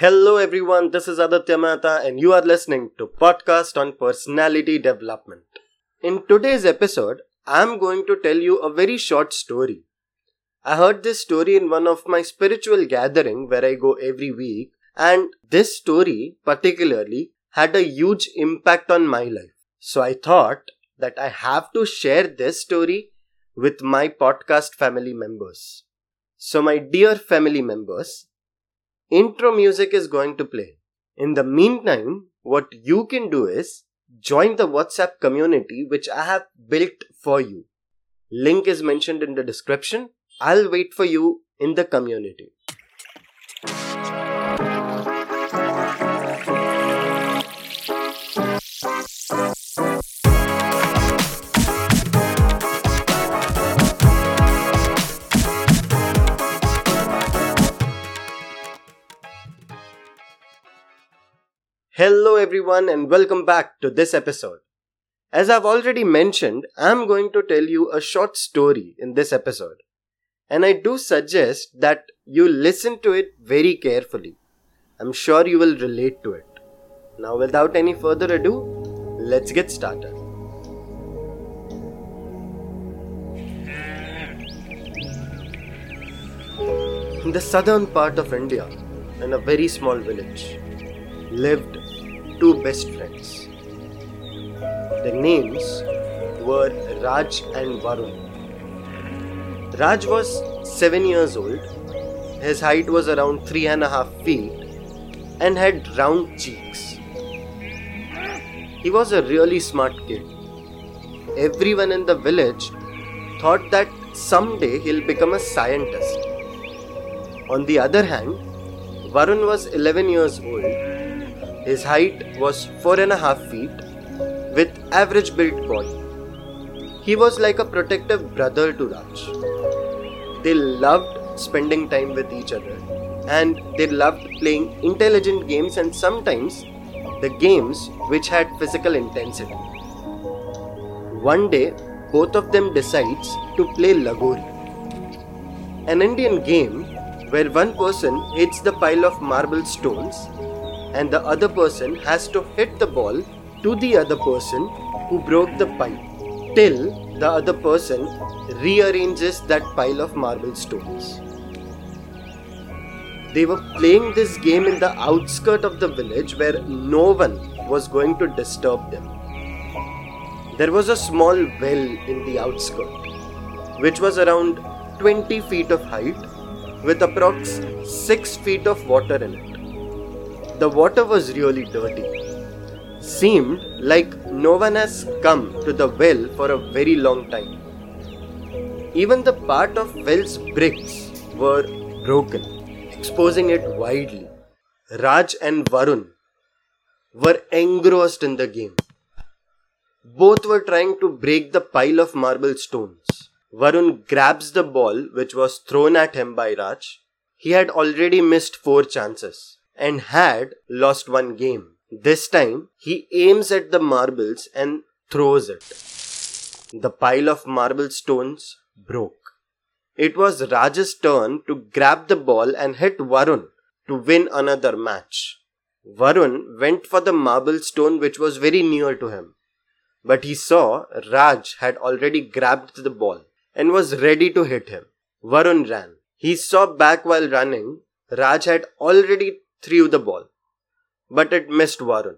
Hello everyone, this is Aaditya Mehta and you are listening to podcast on personality development. In today's episode, I am going to tell you a very short story. I heard this story in one of my spiritual gathering where I go every week and this story particularly had a huge impact on my life. So I thought that I have to share this story with my podcast family members. So my dear family members, intro music is going to play. In the meantime, what you can do is join the WhatsApp community which I have built for you. Link is mentioned in the description. I'll wait for you in the community. Hello everyone and welcome back to this episode. As I've already mentioned, I'm going to tell you a short story in this episode. And I do suggest that you listen to it very carefully. I'm sure you will relate to it. Now, without any further ado, let's get started. In the southern part of India, in a very small village, lived two best friends. Their names were Raj and Varun. Raj was seven years old, his height was around three and a half feet, and had round cheeks. He was a really smart kid. Everyone in the village thought that someday he'll become a scientist. On the other hand, Varun was 11 years old his height was four and a half feet, with average built body. He was like a protective brother to Raj. They loved spending time with each other and they loved playing intelligent games and sometimes the games which had physical intensity. One day, both of them decides to play Lagori, an Indian game where one person hits the pile of marble stones and the other person has to hit the ball to the other person who broke the pile till the other person rearranges that pile of marble stones. They were playing this game in the outskirt of the village where no one was going to disturb them. There was a small well in the outskirt, which was around 20 feet of height with approx 6 feet of water in it. The water was really dirty. Seemed like no one has come to the well for a very long time. Even the part of well's bricks were broken, exposing it widely. Raj and Varun were engrossed in the game. Both were trying to break the pile of marble stones. Varun grabs the ball which was thrown at him by Raj. He had already missed four chances and had lost one game. This time, he aims at the marbles and throws it. The pile of marble stones broke. It was Raj's turn to grab the ball and hit Varun to win another match. Varun went for the marble stone which was very near to him. But he saw Raj had already grabbed the ball and was ready to hit him. Varun ran. He saw back while running. Raj had already threw the ball, but it missed Varun.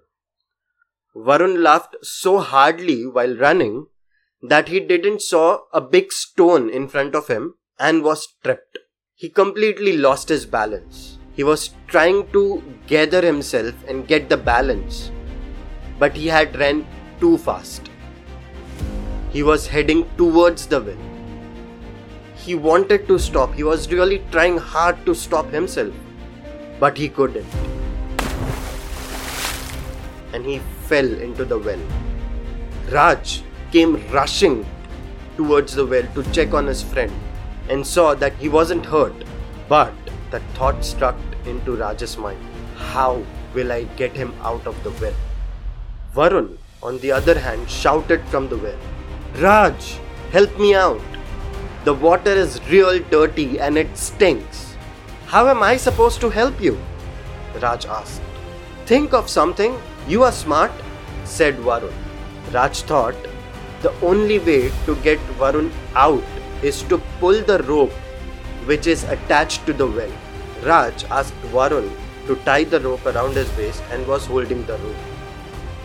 Varun laughed so hardly while running that he didn't saw a big stone in front of him and was tripped. He completely lost his balance. He was trying to gather himself and get the balance, but he had ran too fast. He was heading towards the well. He wanted to stop. He was really trying hard to stop himself but he couldn't. And he fell into the well. Raj came rushing towards the well to check on his friend and saw that he wasn't hurt. But the thought struck into Raj's mind how will I get him out of the well? Varun, on the other hand, shouted from the well Raj, help me out. The water is real dirty and it stinks. How am I supposed to help you? Raj asked. Think of something, you are smart, said Varun. Raj thought the only way to get Varun out is to pull the rope which is attached to the well. Raj asked Varun to tie the rope around his waist and was holding the rope.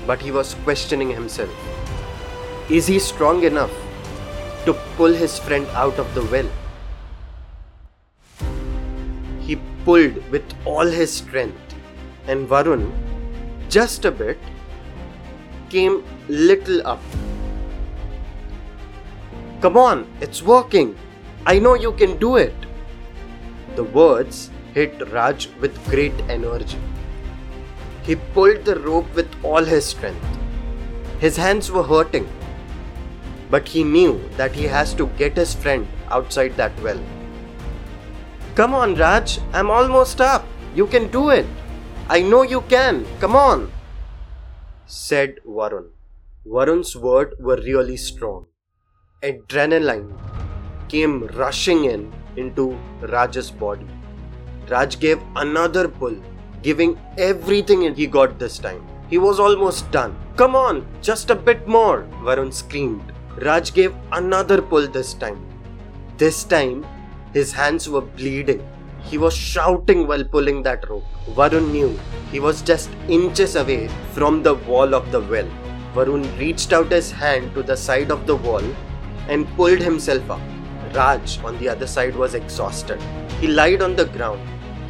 But he was questioning himself. Is he strong enough to pull his friend out of the well? He pulled with all his strength, and Varun, just a bit, came little up. Come on, it's working. I know you can do it. The words hit Raj with great energy. He pulled the rope with all his strength. His hands were hurting, but he knew that he has to get his friend outside that well. Come on, Raj, I'm almost up. You can do it. I know you can. Come on, said Varun. Varun's words were really strong. Adrenaline came rushing in into Raj's body. Raj gave another pull, giving everything he got this time. He was almost done. Come on, just a bit more, Varun screamed. Raj gave another pull this time. This time, his hands were bleeding. He was shouting while pulling that rope. Varun knew he was just inches away from the wall of the well. Varun reached out his hand to the side of the wall and pulled himself up. Raj, on the other side, was exhausted. He lied on the ground.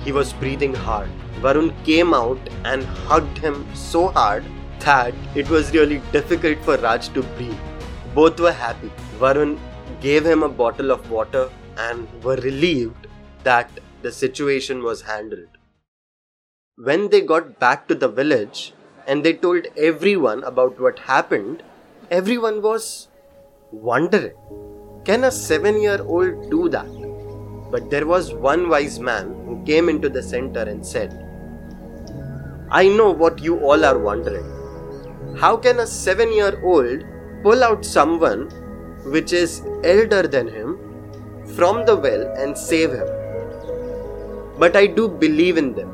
He was breathing hard. Varun came out and hugged him so hard that it was really difficult for Raj to breathe. Both were happy. Varun gave him a bottle of water and were relieved that the situation was handled. When they got back to the village and they told everyone about what happened, everyone was wondering can a seven year old do that? But there was one wise man who came into the center and said, I know what you all are wondering. How can a seven year old pull out someone which is elder than him from the well and save him? But I do believe in them.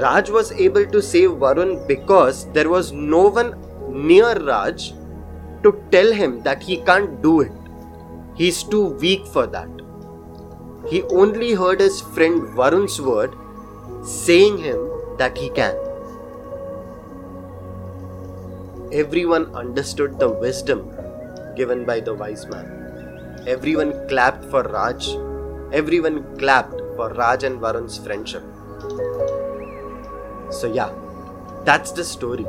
Raj was able to save Varun because there was no one near Raj to tell him that he can't do it. He's too weak for that. He only heard his friend Varun's word saying him that he can. Everyone understood the wisdom given by the wise man. Everyone clapped for Raj. Everyone clapped for Raj and Varun's friendship. So, yeah, that's the story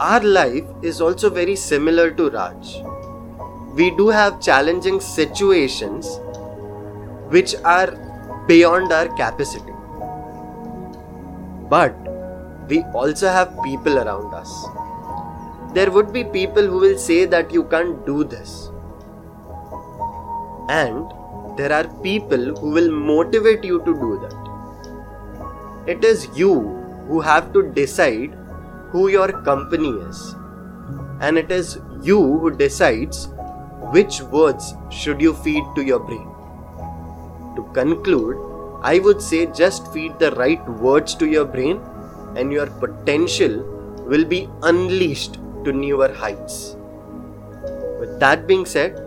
our life is also very similar to Raj. We do have challenging situations which are beyond our capacity. But we also have people around us. There would be people who will say that you can't do this. And there are people who will motivate you to do that. It is you who have to decide who your company is. And it is you who decides which words should you feed to your brain. To conclude, I would say just feed the right words to your brain and your potential will be unleashed to newer heights. With that being said,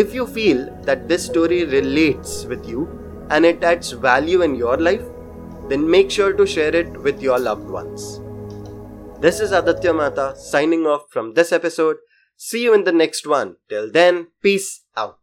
if you feel that this story relates with you and it adds value in your life, then make sure to share it with your loved ones. This is Aaditya Mehta signing off from this episode. See you in the next one. Till then, peace out.